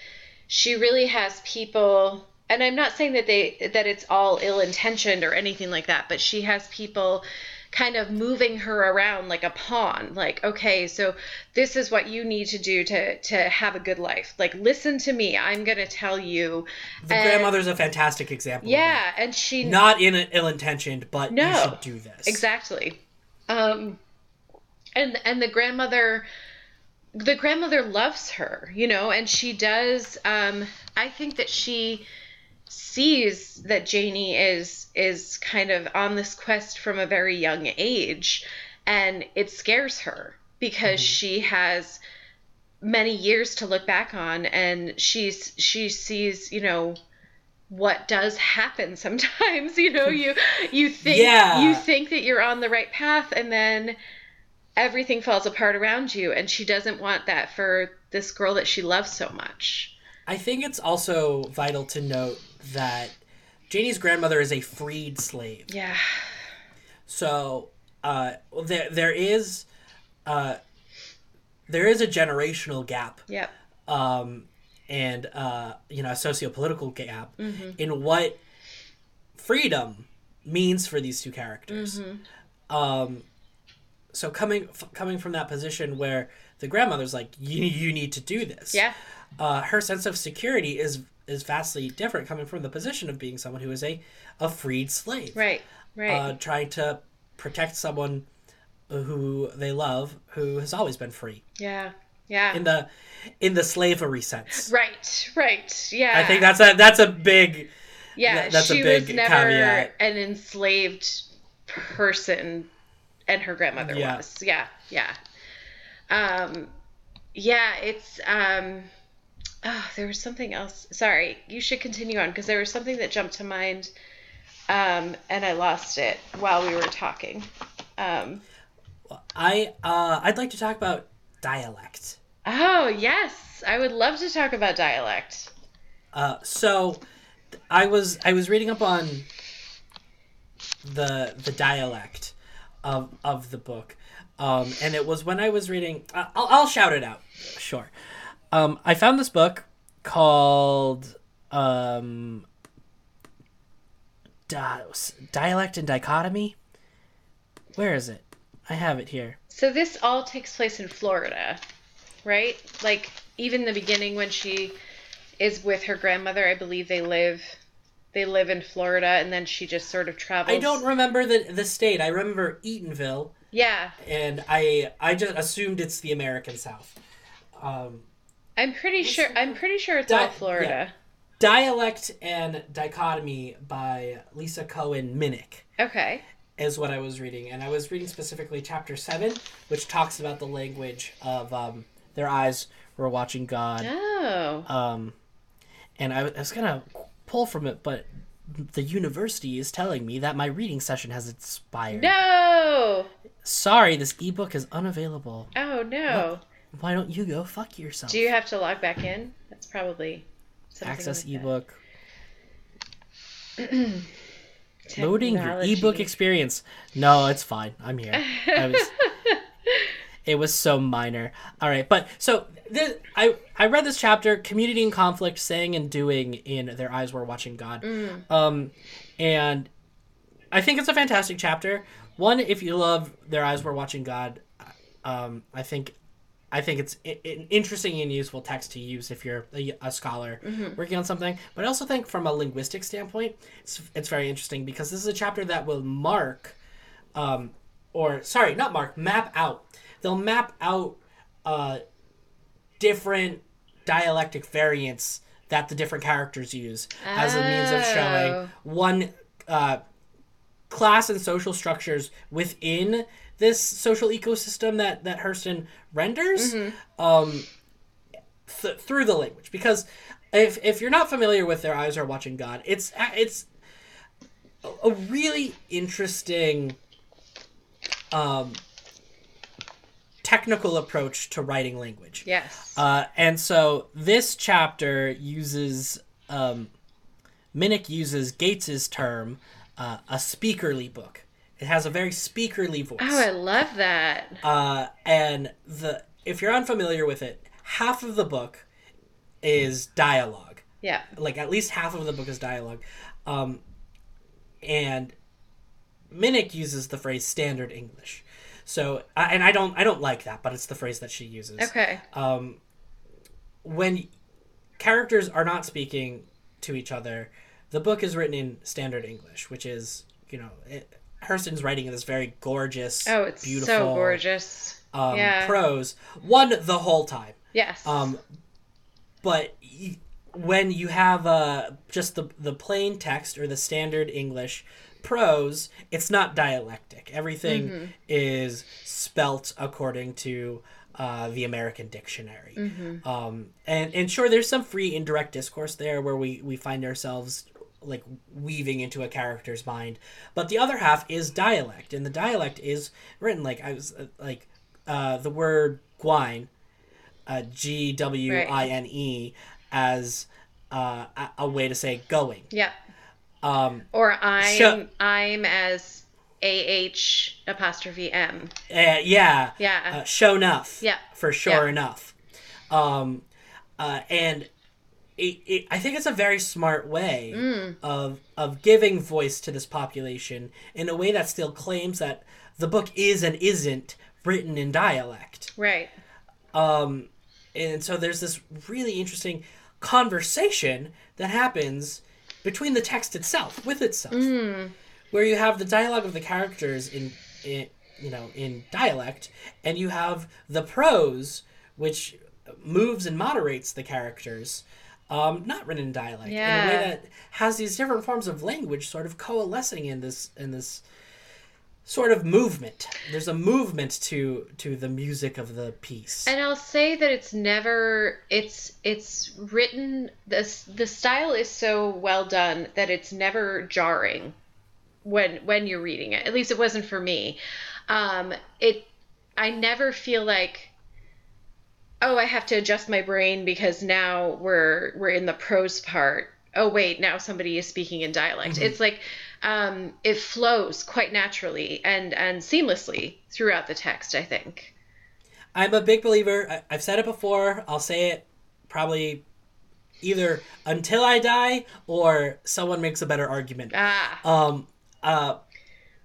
she really has people and i'm not saying that they that it's all ill intentioned or anything like that but she has people kind of moving her around like a pawn like okay so this is what you need to do to to have a good life like listen to me i'm going to tell you The And- grandmother's a fantastic example. yeah and she. Not in ill intentioned, but you should do this. Exactly. Um and and the grandmother the grandmother loves her, you know, and she does um I think that she sees that Janie is is kind of on this quest from a very young age and it scares her because mm-hmm. she has many years to look back on and she's she sees, you know, what does happen [LAUGHS] sometimes you know you you [LAUGHS] think Yeah. you think that you're on the right path and then everything falls apart around you and she doesn't want that for this girl that she loves so much I think it's also vital to note that Janie's grandmother is a freed slave. yeah So uh, there there is uh, there is a generational gap yep um, and uh, you know a socio-political gap Mm-hmm. in what freedom means for these two characters. Mm-hmm. Um, so coming f- coming from that position where the grandmother's like you you need to do this. yeah Uh, her sense of security is is vastly different coming from the position of being someone who is a a freed slave. right right Uh, trying to protect someone who they love who has always been free yeah yeah in the in the slavery sense. right right yeah I think that's a that's a big yeah that- that's a she big was never caveat. an enslaved person and her grandmother Yeah. was yeah yeah um yeah it's um oh there was something else sorry you should continue on because there was something that jumped to mind um and i lost it while we were talking um I uh, I'd like to talk about dialect. oh yes i would love to talk about dialect Uh, so I was I was reading up on the the dialect of of the book, um, and it was when I was reading. I'll I'll shout it out. Sure. Um, I found this book called um, Di- Dialect and Dichotomy. Where is it? I have it here. so this all takes place in florida right? Like even the beginning when she is with her grandmother, I believe they live they live in Florida and then she just sort of travels. I don't remember the the state. I remember Eatonville, Yeah. and I I just assumed it's the American South. Um, I'm pretty sure I'm pretty sure it's Di- all Florida. Dialect and Dichotomy by Lisa Cohen Minnick Okay. is what I was reading, and I was reading specifically chapter seven, which talks about the language of um, their eyes were watching God. Oh. Um, and I, I was gonna pull from it, but the university is telling me that my reading session has expired. No. Sorry, this ebook is unavailable. Oh no. Why don't you go fuck yourself? Do you have to log back in? That's probably something access like ebook? [CLEARS THROAT] Loading your ebook experience. No, it's fine. I'm here. I was, [LAUGHS] it was so minor. All right, but so this, I I read this chapter, community and conflict, saying and doing in their eyes were watching God, Mm. um, and I think it's a fantastic chapter. One, if you love their eyes were watching God, um, I think. I think it's an interesting and useful text to use if you're a, a scholar Mm-hmm. working on something. But I also think, from a linguistic standpoint, it's, it's very interesting because this is a chapter that will mark um, or sorry, not mark, map out. They'll map out uh, different dialectic variants that the different characters use as a means of showing Oh. one uh, class and social structures within this social ecosystem that that Hurston renders um, th- through the language. Because if if you're not familiar with their eyes are watching God, it's it's a- a really interesting um, technical approach to writing language. Yes. Uh, and so this chapter uses um, Minnick uses Gates's term, uh, a speakerly book. It has a very speakerly voice. oh, I love that. Uh, and the if you're unfamiliar with it, half of the book is dialogue. Yeah. Like at least half of the book is dialogue. Um, and Minnick uses the phrase standard English. So, I- and I don't, I don't like that, but it's the phrase that she uses Okay. um, when characters are not speaking to each other, the book is written in standard English, which is, you know, it, Hurston's writing in this very gorgeous, Oh, it's beautiful, so gorgeous. um, Yeah. prose. One the whole time, Yes. um, but y- when you have uh, just the the plain text or the standard English prose, it's not dialectic. Everything Mm-hmm. is spelt according to uh, the American dictionary. Mm-hmm. Um, and and sure, there's some free indirect discourse there where we we find ourselves like weaving into a character's mind, but the other half is dialect, and the dialect is written like I was uh, like uh, the word gwine, uh, G W I N E, as uh, a, a way to say going. yeah. Um, Or I'm I'm as A H apostrophe M. uh, yeah, Yeah. uh, show enough. Yeah. for sure Yeah. enough. Um, uh, and it, it, I think it's a very smart way Mm. of of giving voice to this population in a way that still claims that the book is and isn't written in dialect. right. Um, and so there's this really interesting conversation that happens between the text itself, with itself, where you have the dialogue of the characters in, in you know in dialect, and you have the prose which moves and moderates the characters. Um, not written in dialect yeah. in a way that has these different forms of language sort of coalescing in this in this sort of movement. There's a movement to to the music of the piece. And I'll say that it's never it's it's written this the style is so well done that it's never jarring when when you're reading it. At least it wasn't for me. Um it I never feel like oh, I have to adjust my brain because now we're we're in the prose part. Oh wait, now somebody is speaking in dialect. It's like um, it flows quite naturally and and seamlessly throughout the text. I think. I'm a big believer. I, I've said it before. I'll say it probably either until I die or someone makes a better argument. Ah. Um, uh,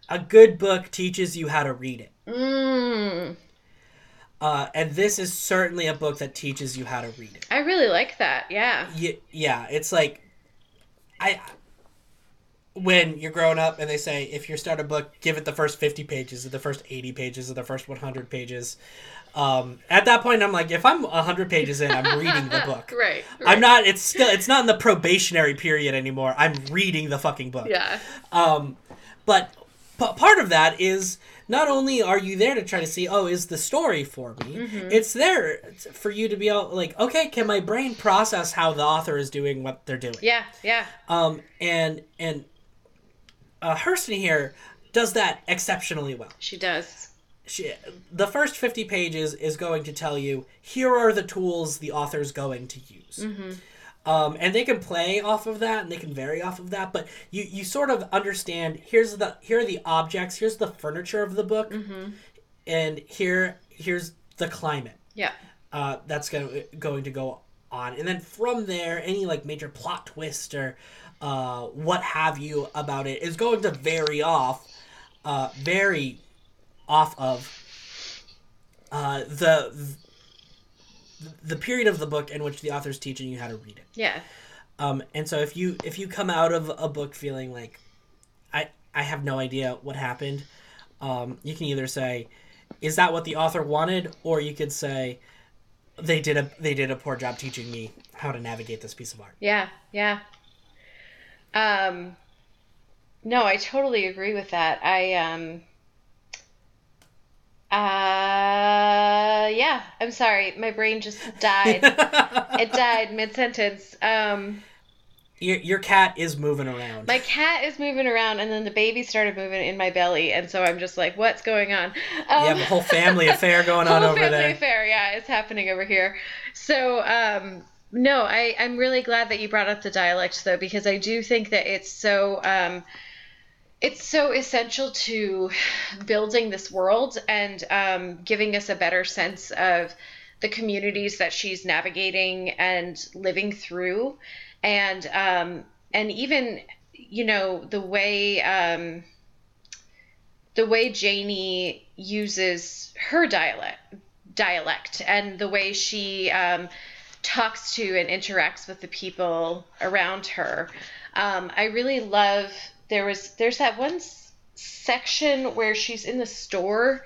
a good book teaches you how to read it. Mm. Uh, and this is certainly a book that teaches you how to read it. I really like that. Yeah. Y- yeah, it's like I when you're growing up and they say if you start a book, give it the first 50 pages or the first 80 pages or the first 100 pages. Um, at that point, I'm like, if I'm 100 pages in, I'm [LAUGHS] reading the book. Right. [LAUGHS] right. I'm not. It's still. It's not in the probationary period anymore. I'm reading the fucking book. Yeah. Um, but p- part of that is not only are you there to try to see, oh, is the story for me? Mm-hmm. It's there for you to be able, like, okay, can my brain process how the author is doing what they're doing? Yeah. Yeah. Um, and and uh, Hurston here does that exceptionally well. She does. She, the first 50 pages is going to tell you here are the tools the author's going to use. Um, and they can play off of that and they can vary off of that, but you, you sort of understand here's the here are the objects, here's the furniture of the book, and here here's the climate. Yeah. uh, that's going going to go on, and then from there, any like major plot twist or uh, what have you about it is going to vary off, uh, vary off of uh, the the period of the book in which the author's teaching you how to read it. Yeah. Um, and so if you if you come out of a book feeling like I I have no idea what happened, um, you can either say, is that what the author wanted, or you could say, they did a they did a poor job teaching me how to navigate this piece of art. Yeah, yeah. Um no, I totally agree with that. I um uh yeah, I'm sorry. My brain just [LAUGHS] died. [LAUGHS] it died mid sentence. Um your, your cat is moving around. my cat is moving around and then the baby started moving in my belly and so I'm just like, what's going on? Um, you have a whole family [LAUGHS] affair going on over whole over family there. affair yeah it's happening over here so um no i i'm really glad that you brought up the dialect though because i do think that it's so um it's so essential to building this world and um, giving us a better sense of the communities that she's navigating and living through and um, and even you know the way um, the way Janie uses her dialect dialect and the way she um, talks to and interacts with the people around her. Um, I really love there was there's that one s- section where she's in the store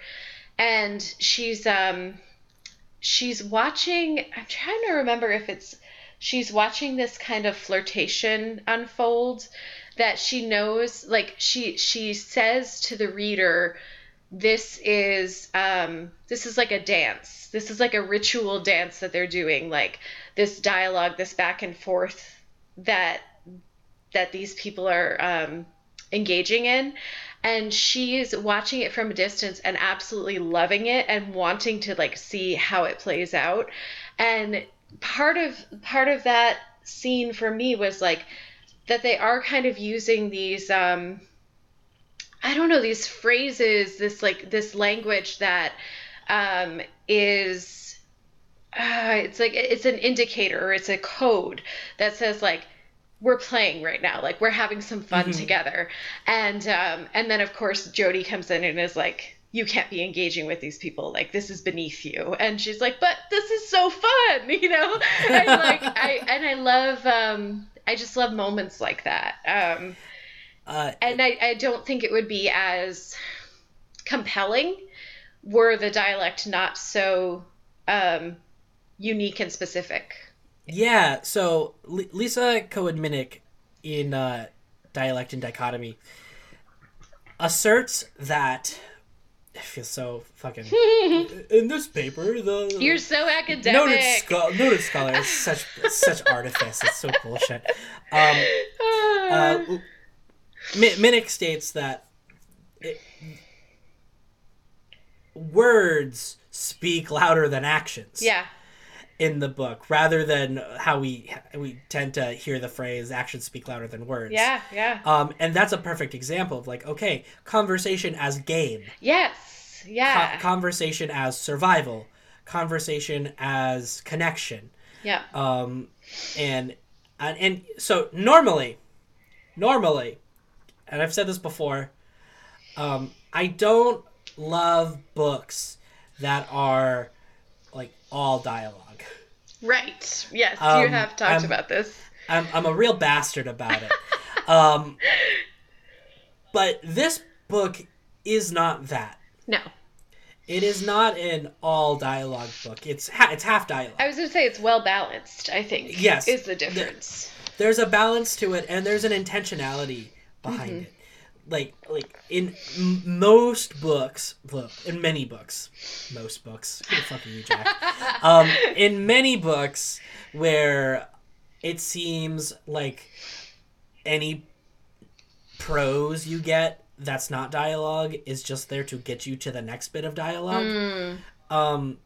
and she's um she's watching I'm trying to remember if it's she's watching this kind of flirtation unfold that she knows like she she says to the reader this is um this is like a dance. This is like a ritual dance that they're doing like this dialogue this back and forth that that these people are um engaging in and she's watching it from a distance and absolutely loving it and wanting to like see how it plays out. And part of part of that scene for me was like that they are kind of using these um I don't know these phrases, this like this language that um, is uh, it's like it's an indicator or it's a code that says like we're playing right now, like we're having some fun together, and um, and then of course Jody comes in and is like. You can't be engaging with these people. Like this is beneath you. And she's like, "But this is so fun," [LAUGHS] you know. And like I and I love, um, I just love moments like that. Um, Uh, and I, I don't think it would be as compelling were the dialect not so um, unique and specific. Yeah, so L- Lisa Cohen-Minnick in uh, Dialect and Dichotomy asserts that it feels so fucking [LAUGHS] in this paper the You're so academic. noted, scho- noted scholar is such such artifice. It's so bullshit. Um, [SIGHS] uh, Mi- Minnick states that it, words speak louder than actions. Yeah, in the book rather than how we we tend to hear the phrase actions speak louder than words. Yeah, yeah. um and that's a perfect example of like okay conversation as game. Yes, co- yeah, conversation as survival. Conversation as connection. Yeah, um and and, and so normally normally and i've said this before um i don't love books that are like all dialogue. Right. Yes, you Um, have talked I'm- about this. I'm I'm a real bastard about it. um, [LAUGHS] but this book is not that. No. It is not an all dialogue book. It's ha- it's half dialogue. I was going to say it's well balanced, I think. Yes. Is the difference. there's a balance to it and there's an intentionality behind Mm-hmm. it like like in m- most books well, in many books most books you jack? [LAUGHS] Um in many books where it seems like any prose you get that's not dialogue is just there to get you to the next bit of dialogue. Mm, um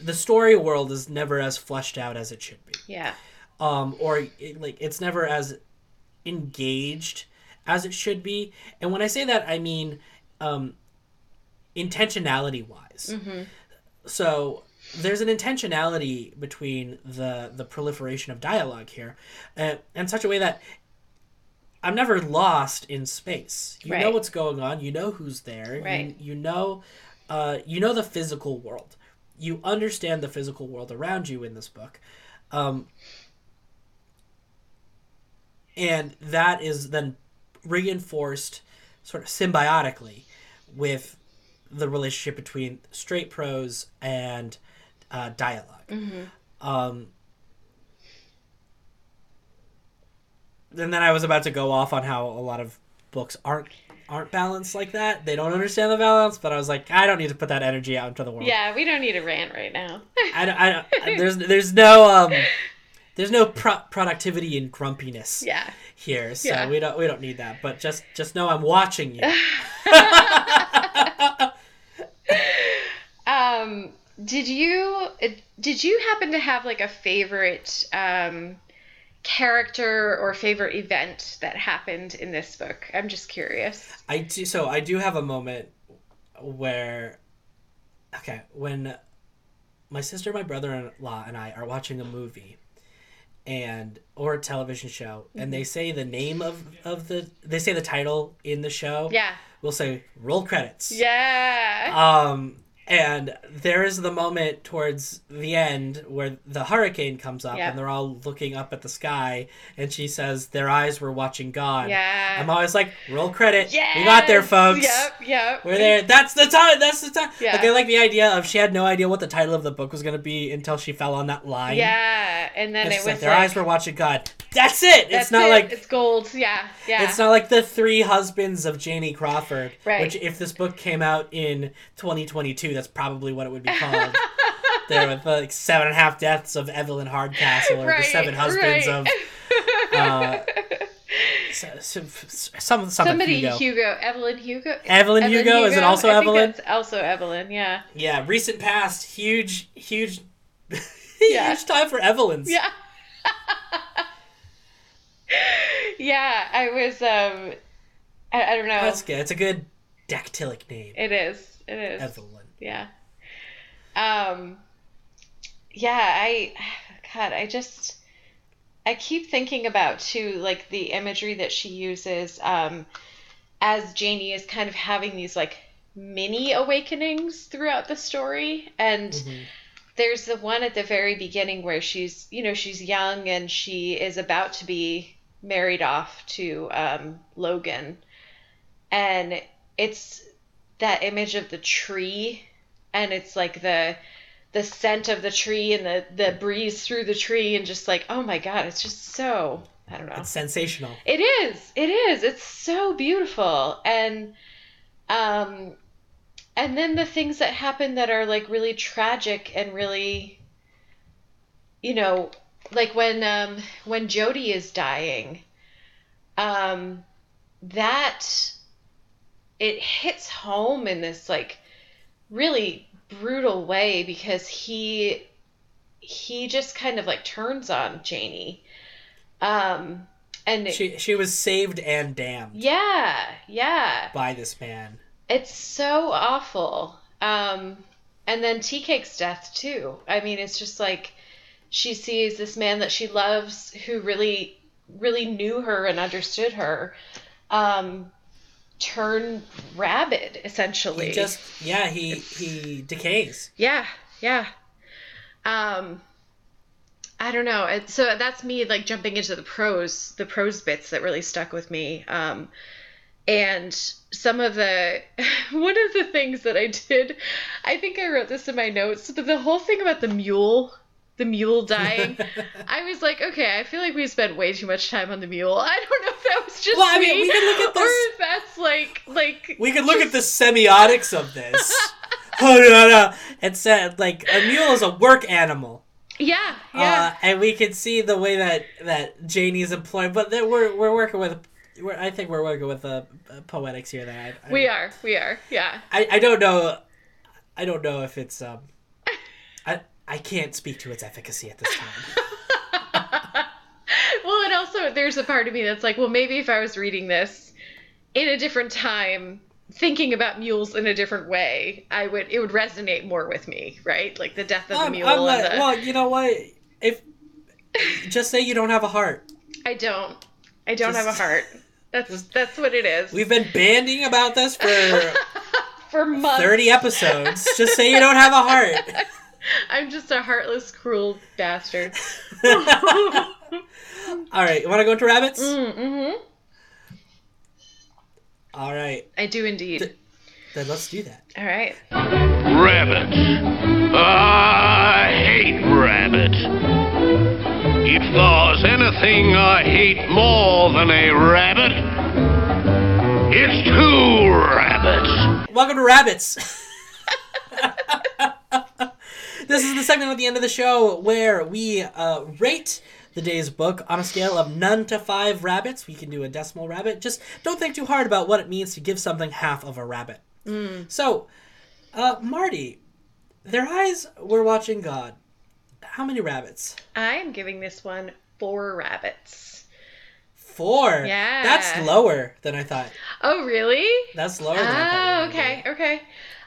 the story world is never as fleshed out as it should be. Yeah. um, or it, like it's never as engaged as it should be. And when I say that, I mean um, intentionality wise. Mm-hmm. So there's an intentionality between the the proliferation of dialogue here, uh, in such a way that I'm never lost in space. You know what's going on. You know who's there. Right. You, you know, uh, you know the physical world. You understand the physical world around you in this book. Um, and that is then reinforced sort of symbiotically with the relationship between straight prose and uh, dialog Um, and then I was about to go off on how a lot of books aren't aren't balanced like that. They don't understand the balance, but I was like, I don't need to put that energy out into the world. Yeah, we don't need a rant right now. I, don't- I, don't- [LAUGHS] there's there's no um there's no pro- productivity and grumpiness yeah. Here, so Yeah. we don't we don't need that. But just just know I'm watching you. [LAUGHS] Um, did you did you happen to have like a favorite um, character or favorite event that happened in this book? I'm just curious. I do so I do have a moment where okay, when my sister, my brother-in-law and I are watching a movie and or a television show and they say the name of of the they say the title in the show. Yeah. We'll say roll credits. Yeah. Um, and there is the moment towards the end where the hurricane comes up and they're all looking up at the sky, and she says their eyes were watching God. yeah. I'm always like, roll credit. Yes! We got there, folks. Yep. Yep. We're there. That's the time. That's the time. Yeah. Like I like the idea of she had no idea what the title of the book was gonna be until she fell on that line. Yeah. And then And it was like, their like, eyes were watching God. That's it. that's it's not it. like it's gold. Yeah. Yeah. it's not like the three husbands of Janie Crawford. Right. Which, if this book came out in 2022, that's probably what it would be called. there [LAUGHS] with like seven and a half deaths of Evelyn Hardcastle, or the seven husbands right. [LAUGHS] of uh, s- s- some Somebody Hugo. Hugo. Evelyn Hugo. Evelyn Hugo? Is it also I Evelyn? Also Evelyn. Yeah. Yeah, recent past, huge, huge, [LAUGHS] Yeah. huge time for Evelyns. Yeah. yeah, I was um I, I don't know. That's good. It's a good dactylic name. It is. It is. Evelyn. Yeah. Um yeah, I god, I just I keep thinking about too like the imagery that she uses um as Janie is kind of having these like mini awakenings throughout the story and Mhm. there's the one at the very beginning where she's you know she's young and she is about to be married off to um, logan and it's that image of the tree and it's like the the scent of the tree and the the breeze through the tree and just like oh my god it's just so i don't know It's sensational. it is. It is. It's so beautiful. And um and then the things that happen that are like really tragic and really you know, like when um when Jody is dying, um that it hits home in this like really brutal way because he he just kind of like turns on Janie. Um and She she was saved and damned yeah, yeah. by this man. It's so awful. Um, and then Tea Cake's death too. I mean, it's just like she sees this man that she loves, who really, really knew her and understood her, um, turn rabid essentially. He just yeah he he decays. yeah, yeah. um I don't know. So that's me like jumping into the prose, the prose bits that really stuck with me. Um, and some of the [LAUGHS] one of the things that I did, I think I wrote this in my notes, but the whole thing about the mule, the mule dying, [LAUGHS] I was like, okay, I feel like we spent way too much time on the mule. [LAUGHS] I don't know if that was just Well, I me, mean, we could look at or this- if that's like like We could look at the semiotics of this. oh no, no! It said like a mule is a work animal. yeah yeah. Uh, and we can see the way that that Janie's employed, but that we're we're working with. We're, I think we're working with uh, uh, poetics here. That I, I, we are, we are, yeah. I, I don't know. I don't know if it's um. I can't speak to its efficacy at this time. [LAUGHS] well, and also there's a part of me that's like, well, maybe if I was reading this in a different time, thinking about mules in a different way, I would it would resonate more with me, right? Like the death of the I'm- mule. I'm like- the, well, you know what? If [LAUGHS] just say you don't have a heart. I don't, I don't Just- have a heart. That's that's what it is. We've been banding about this for [LAUGHS] For months, thirty episodes. Just say you don't have a heart. [LAUGHS] I'm just a heartless, cruel bastard. [LAUGHS] [LAUGHS] All right, you want to go into rabbits? mm-hmm. All right, I do indeed. Th- then let's do that. All right. Rabbits. I hate rabbits. If there's anything I hate more than a rabbit, it's two rabbits. Welcome to Rabbits. This is the segment at the end of the show where we uh, rate the day's book on a scale of none to five rabbits. We can do a decimal rabbit. Just don't think too hard about what it means to give something half of a rabbit. So, uh, Marty, their eyes were watching God. How many rabbits? I am giving this one four rabbits. Four. Yeah. That's lower than I thought. Oh, really? That's lower than I thought. Oh, okay, okay.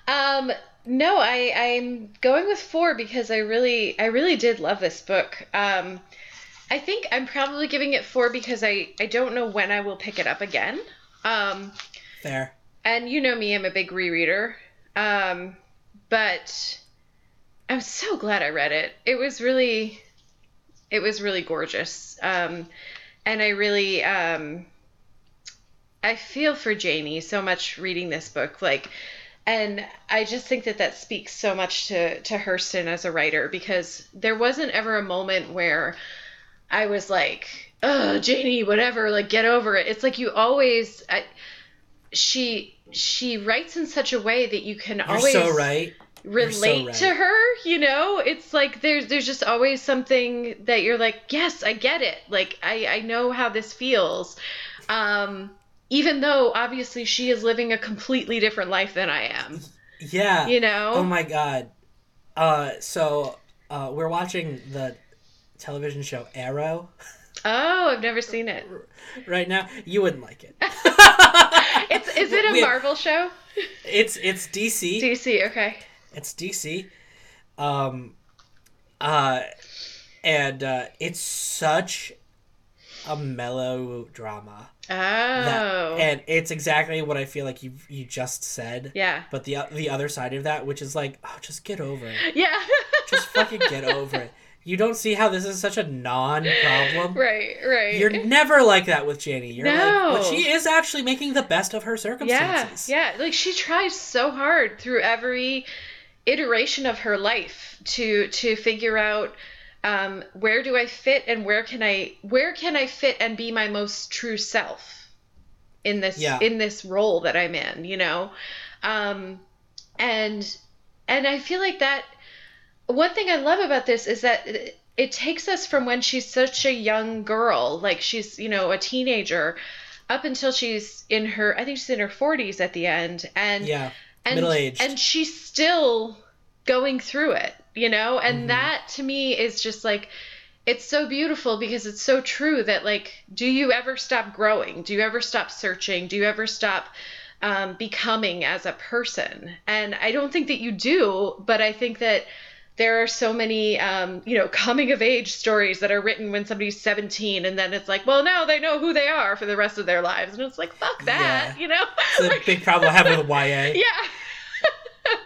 Um, no, I I'm going with four because I really I really did love this book. Um, I think I'm probably giving it four because I I don't know when I will pick it up again. Um. Fair. and you know me, I'm a big rereader. Um, but I'm so glad I read it. It was really, it was really gorgeous. Um, and I really, um, I feel for Janie so much reading this book. Like, and I just think that that speaks so much to to Hurston as a writer because there wasn't ever a moment where I was like, "Oh, Janie, whatever, like get over it." It's like you always I, she she writes in such a way that you can You're always so right. You're so relate right. to her, you know? It's like there's there's just always something that you're like, "Yes, I get it." Like I I know how this feels. Um even though obviously she is living a completely different life than I am, Yeah. you know? Oh my god. Uh, so uh, we're watching the television show Arrow Oh, I've never seen it. [LAUGHS] right now. You wouldn't like it. [LAUGHS] It's is it a We- Marvel show? It's it's DC. DC, okay. It's DC. Um, uh, and uh, it's such a mellow drama. Oh. That, and it's exactly what I feel like you you just said. yeah. But the the other side of that, which is like, oh, just get over it. [LAUGHS] Yeah. Just fucking get over it. You don't see how this is such a non-problem. [LAUGHS] right, right. You're never like that with Janie. You're like, No. but she is actually making the best of her circumstances. yeah, yeah. Like she tries so hard through every iteration of her life to to figure out um, where do I fit and where can I where can I fit and be my most true self in this Yeah. in this role that I'm in, you know, um, and and I feel like that. One thing I love about this is that it, it takes us from when she's such a young girl, like she's you know a teenager, up until she's in her I think she's in her 40s at the end, and Yeah. and, middle-aged. and she's still going through it you know and Mm-hmm. that to me is just like it's so beautiful because it's so true that like do you ever stop growing do you ever stop searching do you ever stop um, becoming as a person and i don't think that you do but i think that there are so many um, you know coming of age stories that are written when somebody's 17 and then it's like well now they know who they are for the rest of their lives and it's like fuck that Yeah. you know It's a [LAUGHS] big problem I have with YA. [LAUGHS] yeah. [LAUGHS]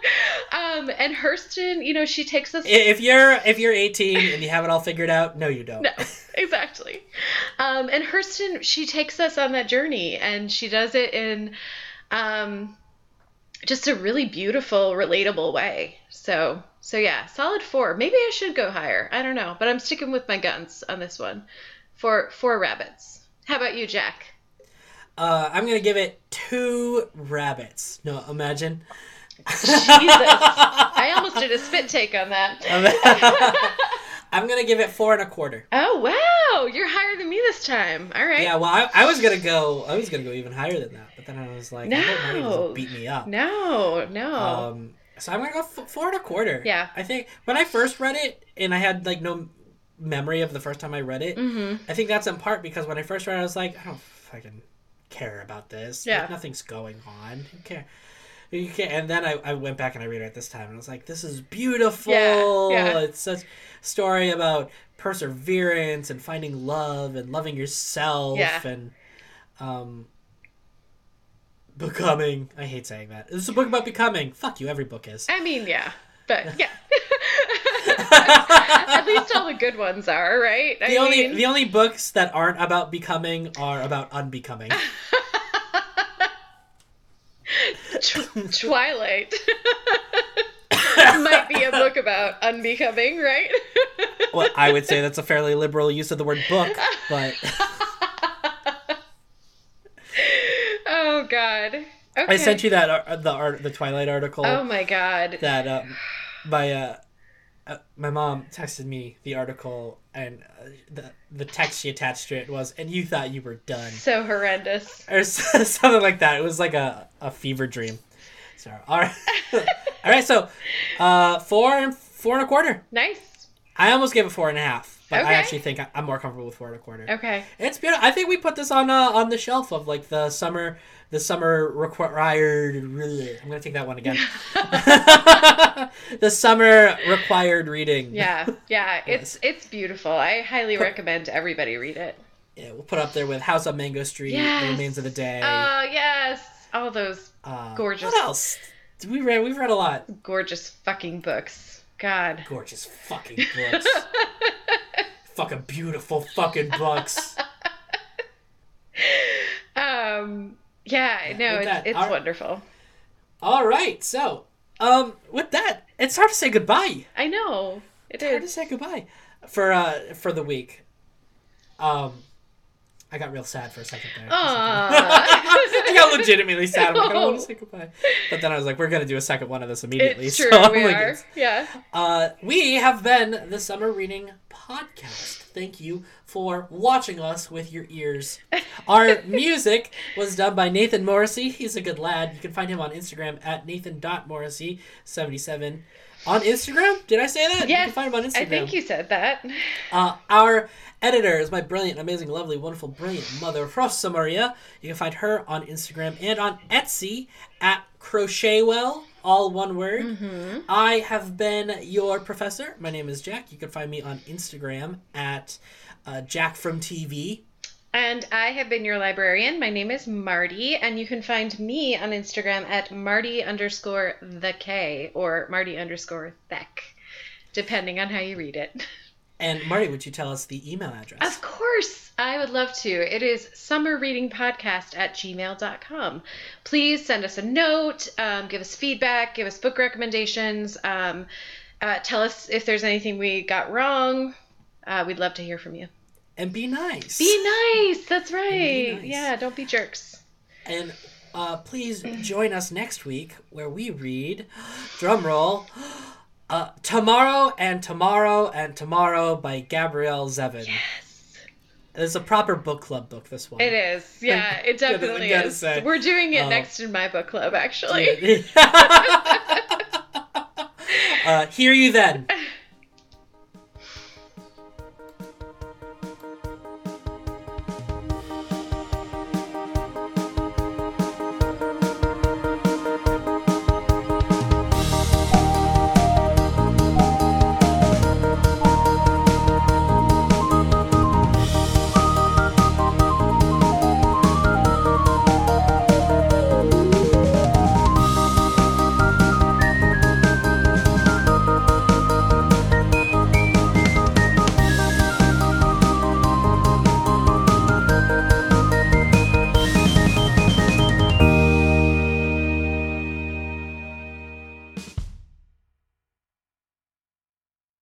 Um, and Hurston, you know, she takes us. If you're if you're 18 and you have it all figured out, no, you don't. No, exactly. Um, and Hurston, she takes us on that journey, and she does it in um, just a really beautiful, relatable way. So, so yeah, solid four. Maybe I should go higher. I don't know, but I'm sticking with my guns on this one. For four rabbits. How about you, Jack? Uh, I'm gonna give it two rabbits. No, imagine. Jesus, I almost did a [LAUGHS] spit take on that. [LAUGHS] I'm [LAUGHS] gonna give it four and a quarter. Oh wow, you're higher than me this time. All right. Yeah, well, I, I was gonna go. I was gonna go even higher than that, but then I was like, I hope Marty No. beat me up. No, no. Um, so I'm gonna go f- four and a quarter. Yeah. I think when I first read it, and I had like no memory of the first time I read it. mm-hmm. I think that's in part because when I first read it, I was like, I don't fucking care about this. Yeah. Like, nothing's going on. Who care? You can't. And then I, I went back and I read it this time, and I was like, this is beautiful. Yeah, yeah. It's such a story about perseverance and finding love and loving yourself Yeah. and um becoming. I hate saying that. This is a book about becoming. Fuck you. Every book is. I mean, yeah, but yeah. [LAUGHS] At least all the good ones are, right? I The only mean, the only books that aren't about becoming are about unbecoming. [LAUGHS] Tw- [LAUGHS] Twilight [LAUGHS] might be a book about unbecoming, right? well, I would say that's a fairly liberal use of the word book, but [LAUGHS] oh God. Okay. I sent you that ar- the art the Twilight article Oh my God. that um, my uh, uh, my mom texted me the article and uh, the the text she attached to it was and you thought you were done So horrendous. or [LAUGHS] something like that. It was like a, a fever dream. So all right, [LAUGHS] all right. So uh, four and four and a quarter. Nice. I almost gave it four and a half, but I actually think I'm more comfortable with four and a quarter. Okay. It's beautiful. I think we put this on uh, on the shelf of like the summer the summer required. I'm gonna take that one again. [LAUGHS] the summer required reading. Yeah. Yeah. It's it's beautiful. I highly recommend everybody read it. Yeah, we'll put up there with House on Mango Street, Yes. The Remains of the Day. Oh yes. All those uh, gorgeous. What else? We read. We've read a lot. gorgeous fucking books. God. Gorgeous fucking [LAUGHS] books. fucking beautiful fucking books. [LAUGHS] Um. Yeah. no, with it's that, it's our- wonderful. All right, so um, with that, it's hard to say goodbye. I know it It's hard to say goodbye for uh for the week. Um, I got real sad for a second there. Aw. [LAUGHS] I got legitimately sad. I'm like, I don't want to say goodbye. But then I was like, we're gonna do a second one of this immediately. It's so true. I'm we like, are. Yeah. Uh, we have been the Summer Reading Podcast. Thank you for watching us with your ears. Our [LAUGHS] music was done by Nathan Morrissey. He's a good lad. You can find him on Instagram at nathan.morrissey77. On Instagram? Did I say that? You Yes. can find him on Instagram. I think you said that. Uh, our editor is my brilliant, amazing, lovely, wonderful, brilliant mother, Rosa Maria. You can find her on Instagram and on Etsy at Crochetwell, all one word. Mm-hmm. I have been your professor. My name is Jack. You can find me on Instagram at uh, Jack from TV. And I have been your librarian. My name is Marty, and you can find me on Instagram at Marty underscore the K or Marty underscore Theck, depending on how you read it. And Marty, would you tell us the email address? Of course, I would love to. It is summerreadingpodcast at gmail.com. Please send us a note, um, give us feedback, give us book recommendations, um, uh, tell us if there's anything we got wrong. Uh, we'd love to hear from you. And be nice. Be nice. That's right. nice. Yeah, don't be jerks. And uh, please join us next week where we read, [GASPS] drum roll, [GASPS] uh, Tomorrow and Tomorrow and Tomorrow by Gabrielle Zevin. Yes. It's a proper book club book, this one. It is. Yeah, [LAUGHS] it definitely gotta is. say. We're doing it Uh, next in my book club, actually. [LAUGHS] uh, hear you then. [LAUGHS]